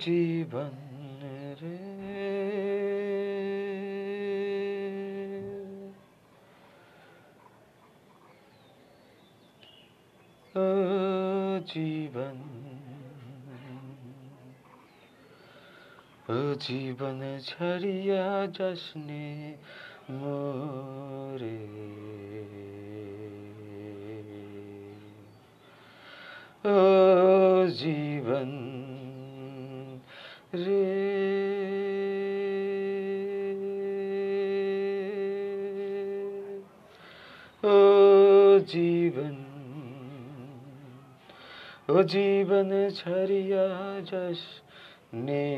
জীবন রে জীবন ও জীবন ছাড়িয়া যাসনে মোরে ও জীবন জীবন ও জীবন ছাড়িয়া যাস নে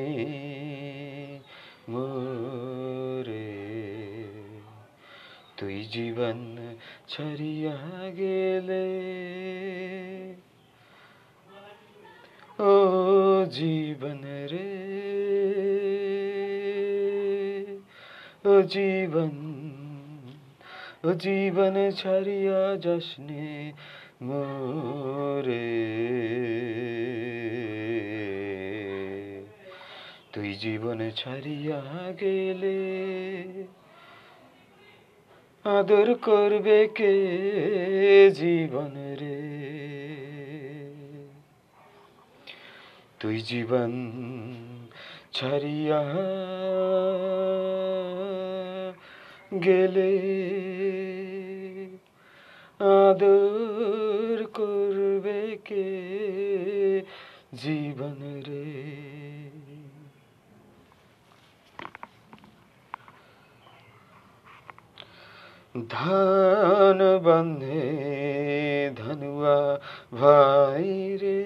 মোরে তুই জীবন ছাড়িয়া গেলে ও জীবন রে ও জীবন ও জীবন ছাড়িয়া যাসনে মোরে। তুই জীবন ছাড়িয়া গেলে আদর করবে কে জীবন রে? তুই জীবন ছাড়িয়া গেলে আদর করবে কে জীবন রে? ধান বন্ধে ধনুয়া ভাই রে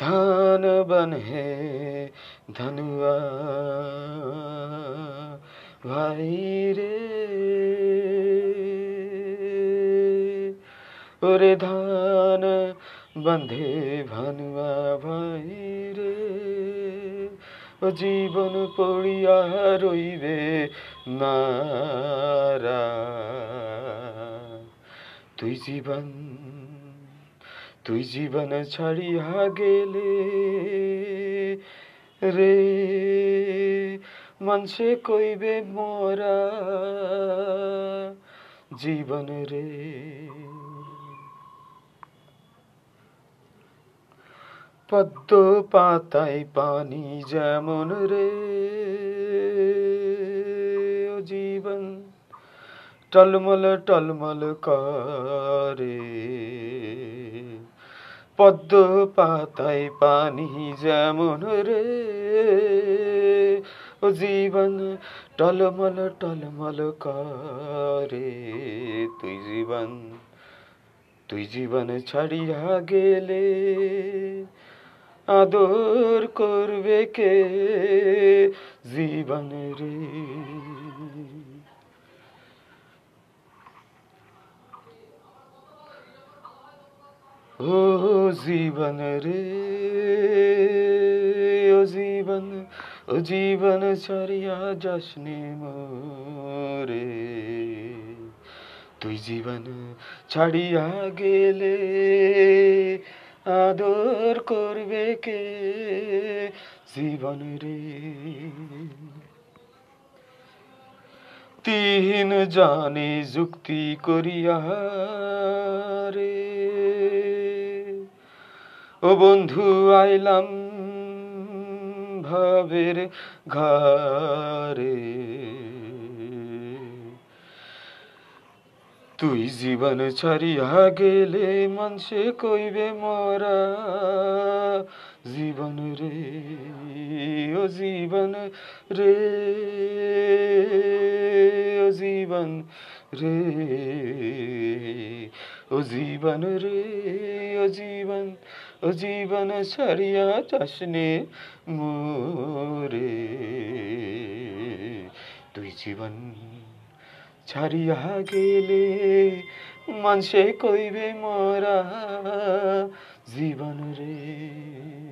ধান বনহে ধনুয়া। ভাই রে। ওরে ধান বন্ধে ভানুয়া ভাই রে। ও জীবন পড়িয়া রইবে নারা তুই জীবন তুই জীবন ছাড়িয়া গেলে রে। মনসে কইবে মোরা জীবন রে। পদ্ম পাতায় পানি যেমন রে, ও জীবন টলমল টলমল করে। পদ্ম পাতায় পানি যেমন রে। ও জীবন টলমল টলমল করে। তুই জীবন তুই জীবন ছাড়িয়া গেলে আদর করবে কে? জীবন রে ও জীবন রে, ও জীবন ও জীবন ছাড়িয়া যাসনে মোরে। তুই জীবন ছাড়িয়া গেলে আদর করবে কে জীবন রে? তিন জানে যুক্তি করিয়া রে ও বন্ধু, আইলাম ভাবের ঘরে তুই জীবন ছাড়িয়া গেলে মানুষে কইবে, মরা জীবন রে, ও জীবন রে, ও জীবন রে, ও জীবন রে, ও জীবন জীবন ছাড়িয়া চাষনে মোরে। তুই জীবন ছাড়িয়া গেলে মানুষে কইবে মরা জীবন রে।